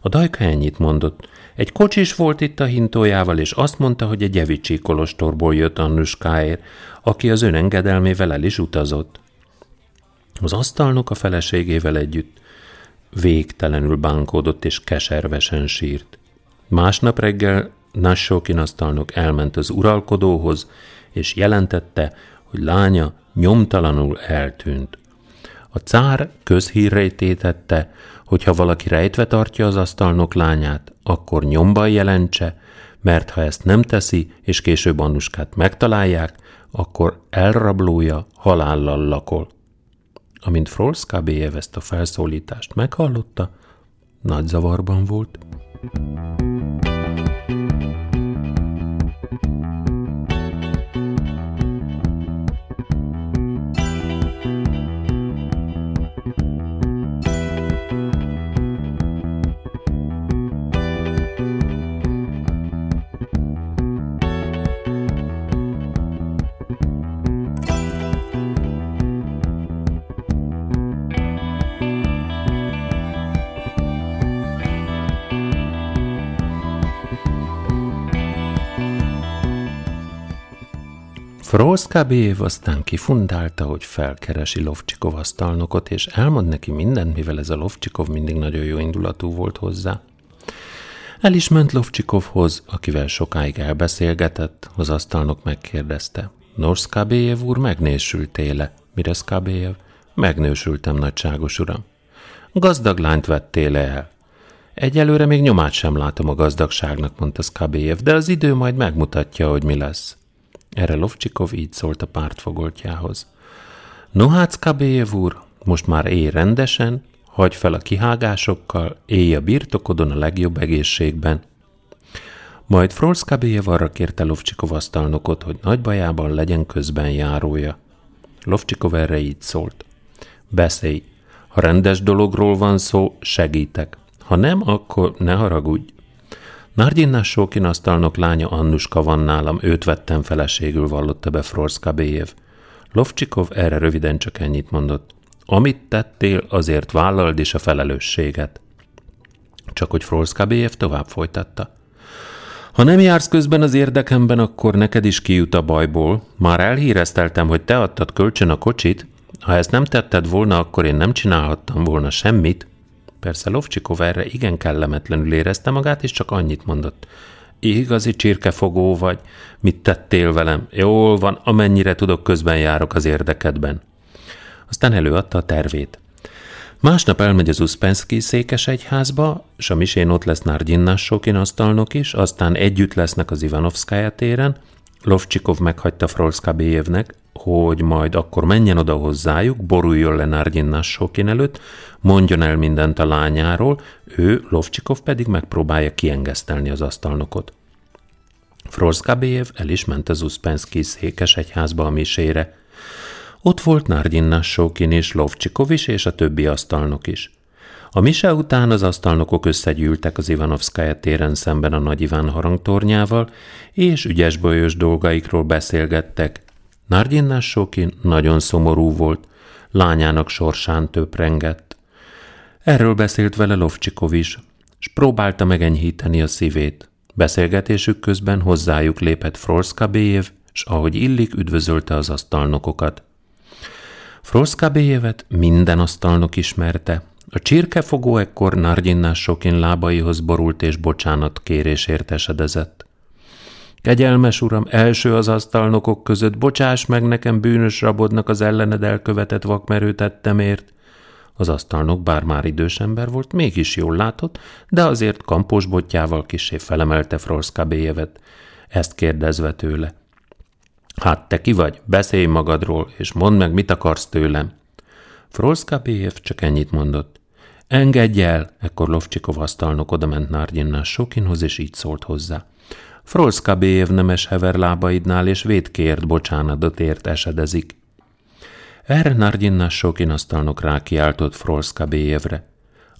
A dajka ennyit mondott. Egy kocsis volt itt a hintójával, és azt mondta, hogy egy evicsi kolostorból jött Annuskáért, aki az ön engedelmével el is utazott. Az asztalnok a feleségével együtt végtelenül bánkódott és keservesen sírt. Másnap reggel Nassókin asztalnok elment az uralkodóhoz, és jelentette, hogy lánya nyomtalanul eltűnt. A cár közhírré tétette, hogy ha valaki rejtve tartja az asztalnok lányát, akkor nyomban jelentse, mert ha ezt nem teszi, és később Annuskát megtalálják, akkor elrablója halállal lakol. Amint Frolszka Béjev ezt a felszólítást meghallotta, nagy zavarban volt. thank you Froszkábév aztán kifundálta, hogy felkeresi Lovcsikov asztalnokot, és elmond neki mindent, mivel ez a Lovcsikov mindig nagyon jó indulatú volt hozzá. El is ment Lovcsikovhoz, akivel sokáig elbeszélgetett, az asztalnok megkérdezte. Norszkábéjev úr, megnősültél-e? Mire Szkábéjev? Megnősültem, nagyságos uram. Gazdag lányt vettél el? Egyelőre még nyomát sem látom a gazdagságnak, mondta Szkábéjev, de az idő majd megmutatja, hogy mi lesz. Erre Lovcsikov így szólt a pártfogoltjához. No hát, Skabéjev úr, most már élj rendesen, hagy fel a kihágásokkal, élj a birtokodon a legjobb egészségben. Majd Frolszkabéjev arra kérte Lovcsikov asztalnokot, hogy nagy bajában legyen közben járója. Lovcsikov erre így szólt. Beszélj, ha rendes dologról van szó, segítek. Ha nem, akkor ne haragudj. Nárgyinnás Sókin asztalnok lánya Annuska van nálam, őt vettem feleségül, vallotta be Frorszka Béjev. Lovcsikov erre röviden csak ennyit mondott. Amit tettél, azért vállald is a felelősséget. Csak hogy Frorszka Béjev tovább folytatta. Ha nem jársz közben az érdekemben, akkor neked is kijut a bajból. Már elhírezteltem, hogy te adtad kölcsön a kocsit. Ha ezt nem tetted volna, akkor én nem csinálhattam volna semmit. Persze Lovcsikov erre igen kellemetlenül érezte magát, és csak annyit mondott. Igazi csirkefogó vagy, mit tettél velem? Jól van, amennyire tudok, közben járok az érdekedben. Aztán előadta a tervét. Másnap elmegy az Uszpenszki székesegyházba, és a misén ott lesz Nárgyinnás Sokin asztalnok is, aztán együtt lesznek az Ivanovszkája téren, Lovcsikov meghagyta Frolszkabéjevnek, hogy majd akkor menjen oda hozzájuk, boruljon le Nárgyinnás Sokin előtt, mondjon el mindent a lányáról, ő, Lovcsikov pedig megpróbálja kiengesztelni az asztalnokot. Frolszkabéjev el is ment az Uszpenszki székes egyházba a misére. Ott volt Nárgyinnás Sokin és Lovcsikov is, és a többi asztalnok is. A mise után az asztalnokok összegyűltek az Ivanovszkája téren szemben a Nagy Iván harangtornyával, és ügyes bolyos dolgaikról beszélgettek. Nárgyinnás Sokin nagyon szomorú volt, lányának sorsán töprengett. Erről beszélt vele Lovcsikov is, s próbálta megenyhíteni a szívét. Beszélgetésük közben hozzájuk lépett Frolszkabéjev, s ahogy illik, üdvözölte az asztalnokokat. Frolszkabéjevet minden asztalnok ismerte, a csirkefogó ekkor Nárgyinnás Sokin lábaihoz borult és bocsánat kérésért esedezett. Kegyelmes uram, első az asztalnokok között, bocsáss meg nekem bűnös rabodnak az ellened elkövetett vakmerő tettemért. Az asztalnok bár már idős ember volt, mégis jól látott, de azért kampos botjával kisé felemelte Frolszkabéjevet, ezt kérdezve tőle. Hát te ki vagy? Beszélj magadról, és mondd meg, mit akarsz tőlem. Frolszkábéjev csak ennyit mondott. Engedj el! Ekkor Lovcsikov asztalnok odament Nárgyinnás Sokinhoz, és így szólt hozzá. Frolszkábéjev nemes hever lábaidnál, és védkért bocsánatot ért esedezik. Erre Nárgyinnás Sokin asztalnok rákiáltott Frolszkábéjevre.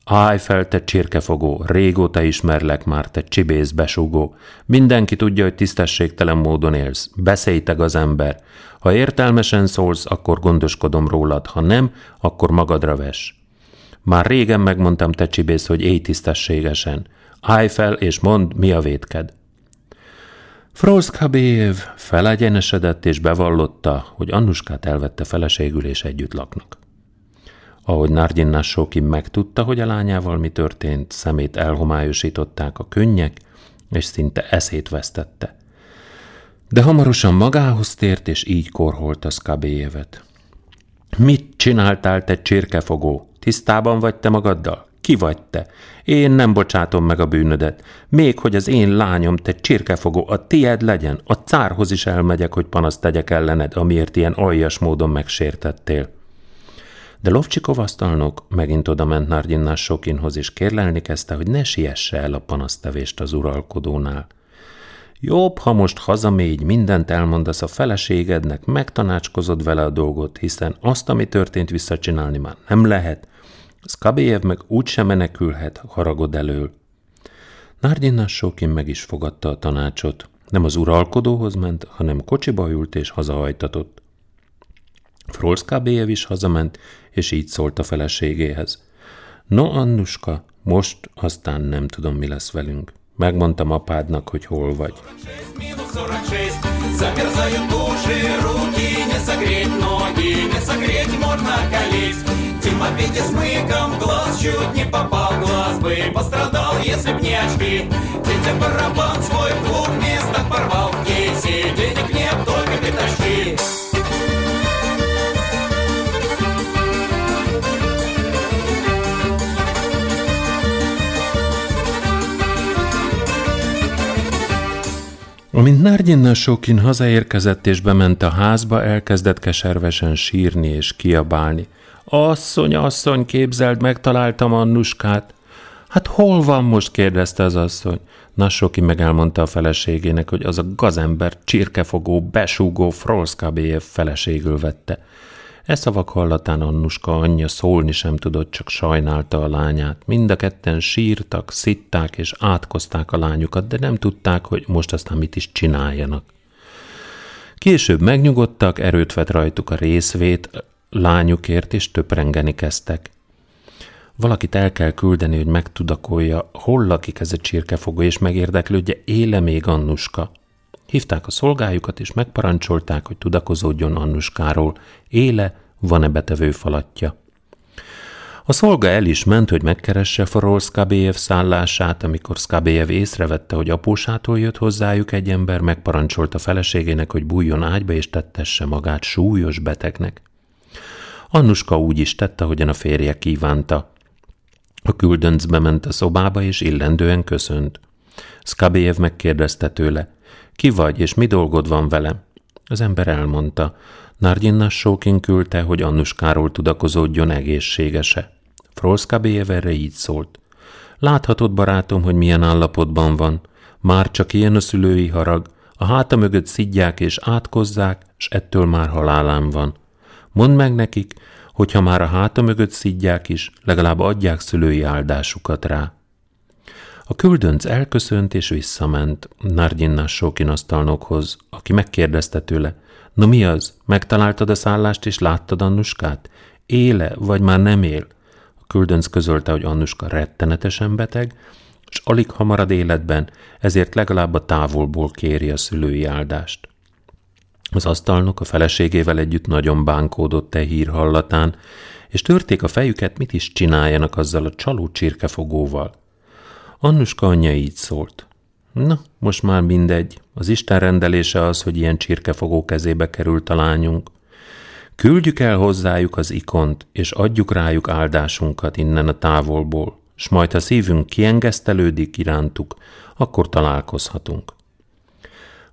Állj fel, te csirkefogó, régóta ismerlek már, te csibész besugó. Mindenki tudja, hogy tisztességtelen módon élsz. Beszéljteg az ember. Ha értelmesen szólsz, akkor gondoskodom rólad, ha nem, akkor magadra ves. Már régen megmondtam, te csibész, hogy élj tisztességesen. Állj fel, és mondd, mi a vétked. Froszkabév felegyenesedett és bevallotta, hogy Annuskát elvette feleségül és együtt laknak. Ahogy Nárgyinnás Sókin megtudta, hogy a lányával mi történt, szemét elhomályosították a könnyek, és szinte eszét vesztette. De hamarosan magához tért, és így korholta Skabéjevet. Mit csináltál, te csirkefogó? Tisztában vagy te magaddal? Ki vagy te? Én nem bocsátom meg a bűnödet. Még hogy az én lányom, te csirkefogó, a tied legyen, a cárhoz is elmegyek, hogy panaszt tegyek ellened, amiért ilyen aljas módon megsértettél. De Lovcsikov asztalnok megint oda ment Nárgyinnás Sokinhoz, és kérlelni kezdte, hogy ne siesse el a panasztevést az uralkodónál. Jobb, ha most hazamégy, mindent elmondasz a feleségednek, megtanácskozod vele a dolgot, hiszen azt, ami történt visszacsinálni már nem lehet. Skabéjev meg úgy sem menekülhet haragod elől. Nárgyinnás Sokin meg is fogadta a tanácsot. Nem az uralkodóhoz ment, hanem kocsiba ült és hazahajtatott. Frolszkábéjev is hazament, és így szólt a feleségéhez. No, Annuska, most aztán nem tudom, mi lesz velünk. Megmondtam apádnak, hogy hol vagy. Замерзают уши, руки, не согреть ноги, не согреть можно колись. Тимофей с мыком глаз чуть не попал, глаз бы пострадал, если б не очки. Тетя барабан свой в двух местах порвал в кейсе, денег нет, только пятачки. Amint Nárgyinna Sokin hazaérkezett és bement a házba, elkezdett keservesen sírni és kiabálni. Asszony, asszony, képzeld, megtaláltam Annuskát. Hát hol van most? kérdezte az asszony. Nassoki meg elmondta a feleségének, hogy az a gazember csirkefogó, besúgó Frolszkabéjev feleségül vette. E szavak hallatán Annuska anyja szólni sem tudott, csak sajnálta a lányát. Mind a ketten sírtak, szitták és átkozták a lányukat, de nem tudták, hogy most aztán mit is csináljanak. Később megnyugodtak, erőt vett rajtuk a részvét, lányukért és töprengeni kezdtek. Valakit el kell küldeni, hogy megtudakolja, hol lakik ez a csirkefogó, és megérdeklődje, éle még Annuska. Hívták a szolgájukat, és megparancsolták, hogy tudakozódjon Annuskáról, éle, van-e betevő falatja. A szolga el is ment, hogy megkeresse Farol Skabéjev szállását, amikor Skabéjev észrevette, hogy apósától jött hozzájuk egy ember, megparancsolta feleségének, hogy bújjon ágyba és tettesse magát súlyos betegnek. Annuska úgy is tette, ahogyan a férje kívánta. A küldönc bement a szobába, és illendően köszönt. Skabéjev megkérdezte tőle, ki vagy, és mi dolgod van velem? Az ember elmondta. Nárgyinnas Sókin küldte, hogy Annuskáról tudakozódjon egészségese. Frolszkabéjev erre így szólt. Láthatod, barátom, hogy milyen állapotban van. Már csak ilyen a szülői harag. A háta mögött szidják és átkozzák, s ettől már halálám van. Mondd meg nekik, hogy ha már a háta mögött szidják is, legalább adják szülői áldásukat rá. A küldönc elköszönt és visszament Nárgyinnás Sókin asztalnokhoz, aki megkérdezte tőle, no mi az, megtaláltad a szállást és láttad Annuskát? Éle, vagy már nem él? A küldönc közölte, hogy Annuska rettenetesen beteg, és alig ha marad életben, ezért legalább a távolból kéri a szülői áldást. Az asztalnok a feleségével együtt nagyon bánkódott e hír hallatán, és törték a fejüket, mit is csináljanak azzal a csaló csirkefogóval. Annuska anyja így szólt. Na, most már mindegy. Az Isten rendelése az, hogy ilyen csirkefogó kezébe került a lányunk. Küldjük el hozzájuk az ikont, és adjuk rájuk áldásunkat innen a távolból, s majd ha szívünk kiengesztelődik irántuk, akkor találkozhatunk.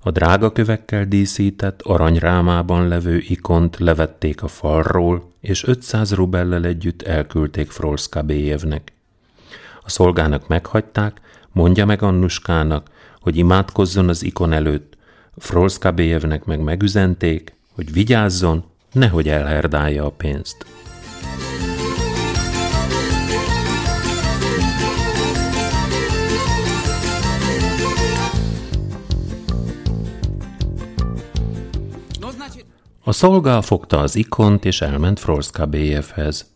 A drága kövekkel díszített, aranyrámában levő ikont levették a falról, és 500 rubellel együtt elküldték Frolszkabéjevnek. A szolgának meghagyták, mondja meg Annuskának, hogy imádkozzon az ikon előtt. Frolszkabéjevnek meg megüzenték, hogy vigyázzon, nehogy elherdálja a pénzt. A szolga fogta az ikont, és elment Frolszka BF-hez.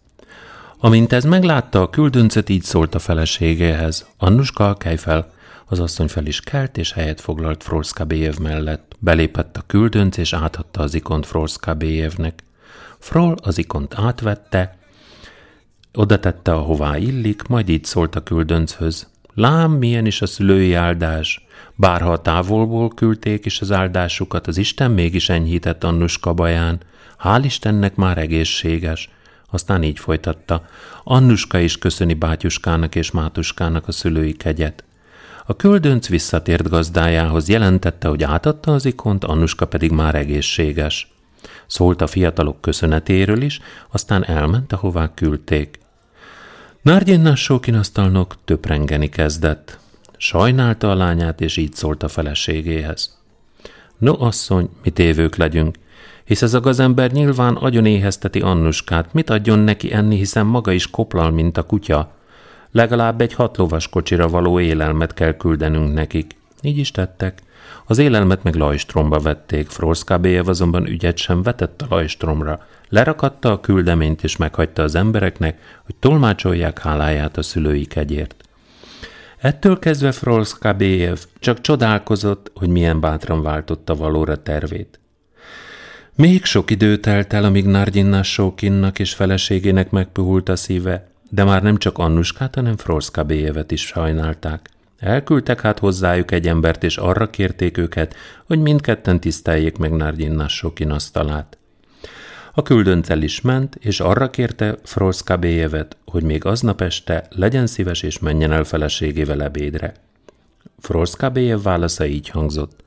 Amint ez meglátta, a küldöncet így szólt a feleségéhez. Annuska, kelj fel! Az asszony fel is kelt, és helyet foglalt Frolszka BF mellett. Belépett a küldönc, és átadta az ikont Frolszka BF-nek. Frol az ikont átvette, oda tette, ahová illik, majd így szólt a küldönchöz. Lám, milyen is a szülői áldás! Bárha a távolból küldték is az áldásukat, az Isten mégis enyhített Annuska baján. Hál' Istennek már egészséges. Aztán így folytatta. Annuska is köszöni bátyuskának és mátuskának a szülői kegyet. A küldönc visszatért gazdájához, jelentette, hogy átadta az ikont, Annuska pedig már egészséges. Szólt a fiatalok köszönetéről is, aztán elment, ahová küldték. Nárgyinnás sókinasztalnok töprengeni kezdett. Sajnálta a lányát, és így szólt a feleségéhez. No, asszony, mi tévők legyünk, hisz ez a gazember nyilván agyon éhezteti Annuskát, mit adjon neki enni, hiszen maga is koplal, mint a kutya. Legalább egy hat lovas kocsira való élelmet kell küldenünk nekik. Így is tettek. Az élelmet meg lajstromba vették, Frolszkábéjev azonban ügyet sem vetett a lajstromra. Lerakatta a küldeményt és meghagyta az embereknek, hogy tolmácsolják háláját a szülői kegyért. Ettől kezdve Frolszkábéjev csak csodálkozott, hogy milyen bátran váltotta valóra tervét. Még sok idő telt el, amíg Nárgyinnás Sókinnak és feleségének megpuhult a szíve, de már nem csak Annuskát, hanem Frolszkábéjevet is sajnálták. Elküldtek hát hozzájuk egy embert, és arra kérték őket, hogy mindketten tiszteljék meg Nárgyinnás Sokin asztalát. A küldöncel is ment, és arra kérte Frolszkabéjevet, hogy még aznap este legyen szíves és menjen el feleségével ebédre. Frolszkabéjev válasza így hangzott.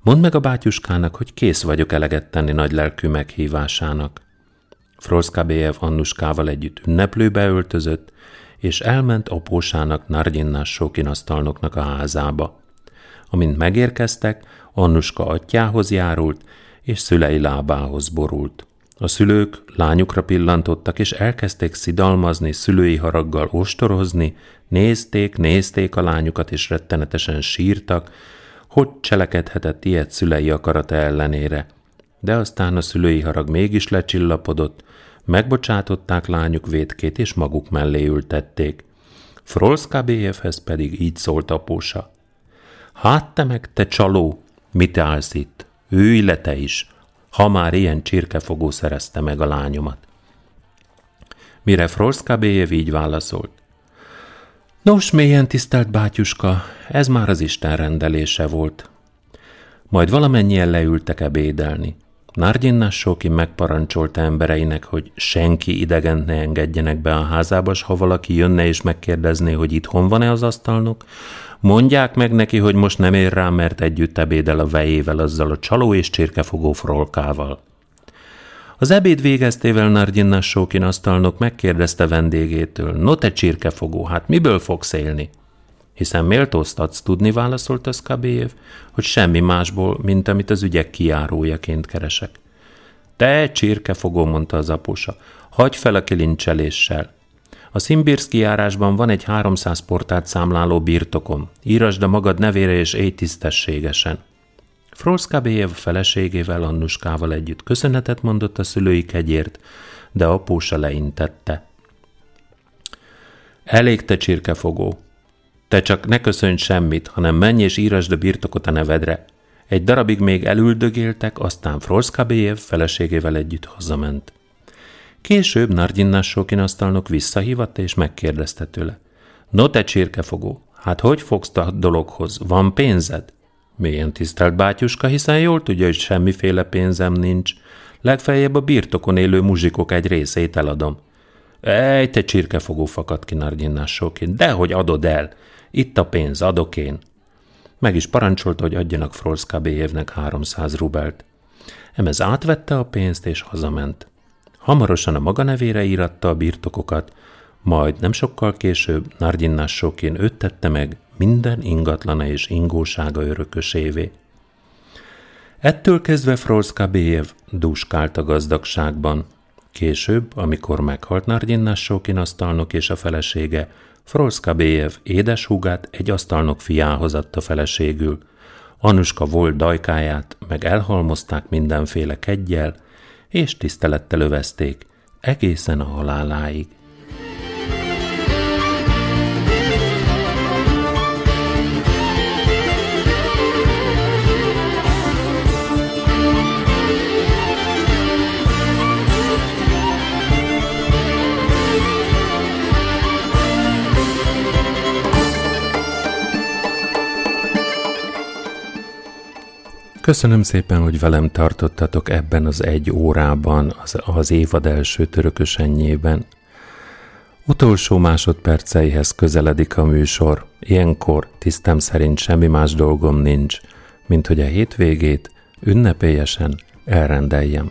Mondd meg a bátyuskának, hogy kész vagyok eleget tenni nagy lelkű meghívásának. Frolszkabéjev Annuskával együtt ünneplőbe öltözött, és elment apósának Nardjinnás Sokinasztalnoknak a házába. Amint megérkeztek, Annuska atyához járult, és szülei lábához borult. A szülők lányukra pillantottak, és elkezdték szidalmazni, szülői haraggal ostorozni, nézték, nézték a lányukat, és rettenetesen sírtak, hogy cselekedhetett ilyet szülei akarata ellenére. De aztán a szülői harag mégis lecsillapodott, megbocsátották lányuk vétkét, és maguk mellé ültették. Frolszkábéjevhez pedig így szólt apósa. Hát te meg, te csaló, mit állsz itt? Ülj le te is, ha már ilyen csirkefogó szerezte meg a lányomat. Mire Frolszkábéjev így válaszolt. Nos, mélyen tisztelt bátyuska, ez már az Isten rendelése volt. Majd valamennyien leültek ebédelni. Nárgyinnás Sóki megparancsolta embereinek, hogy senki idegent ne engedjenek be a házába, s ha valaki jönne és megkérdezné, hogy itthon van-e az asztalnok, mondják meg neki, hogy most nem ér rá, mert együtt ebédel a vejével, azzal a csaló és csirkefogó frolkával. Az ebéd végeztével Nárgyinnás Sókin asztalnok megkérdezte vendégétől, no te csirkefogó, hát miből fogsz élni? Hiszen méltózt adsz tudni, válaszolta Szkabéjev, hogy semmi másból, mint amit az ügyek kiárójaként keresek. Te, csirkefogó, mondta az apusa, hagyj fel a kilincseléssel. A Szimbirszki járásban van egy 300 portát számláló birtokom. Írasd a magad nevére és éj tisztességesen. Frolszkábéjev feleségével, Annuskával együtt köszönetet mondott a szülői kegyért, de apósa leintette. Elég te csirkefogó, te csak ne köszönj semmit, hanem menj és írasd a birtokot a nevedre. Egy darabig még elüldögéltek, aztán Frolszkabéjev feleségével együtt hazament. Később Nardjinnás Sokin asztalnok visszahívatta és megkérdezte tőle. No te csirkefogó, hát hogy fogsz a dologhoz? Van pénzed? Milyen tisztelt bátyuska, hiszen jól tudja, hogy semmiféle pénzem nincs. Legfeljebb a birtokon élő muzsikok egy részét eladom. Ej, te csirkefogó fakadt ki Nardjinnás Sokin, dehogy adod el. Itt a pénz, adok én. Meg is parancsolta, hogy adjanak Frolszkábéjevnek 300 rubelt. Emez átvette a pénzt és hazament. Hamarosan a maga nevére íratta a birtokokat, majd nem sokkal később Nardinnás Sokin őt tette meg minden ingatlana és ingósága örökösévé. Ettől kezdve Frolszka Béjev dúskált a gazdagságban. Később, amikor meghalt Nardinnás Sokin asztalnok és a felesége, Frolszka Béjev édeshúgát egy asztalnok fiához adta feleségül. Anuska volt dajkáját, meg elhalmozták mindenféle keggyel, és tisztelettel övezték, egészen a haláláig. Köszönöm szépen, hogy velem tartottatok ebben az egy órában, az, az évad első törökös ennyében. Utolsó másodperceihez közeledik a műsor. Ilyenkor tisztem szerint semmi más dolgom nincs, mint hogy a hétvégét ünnepélyesen elrendeljem.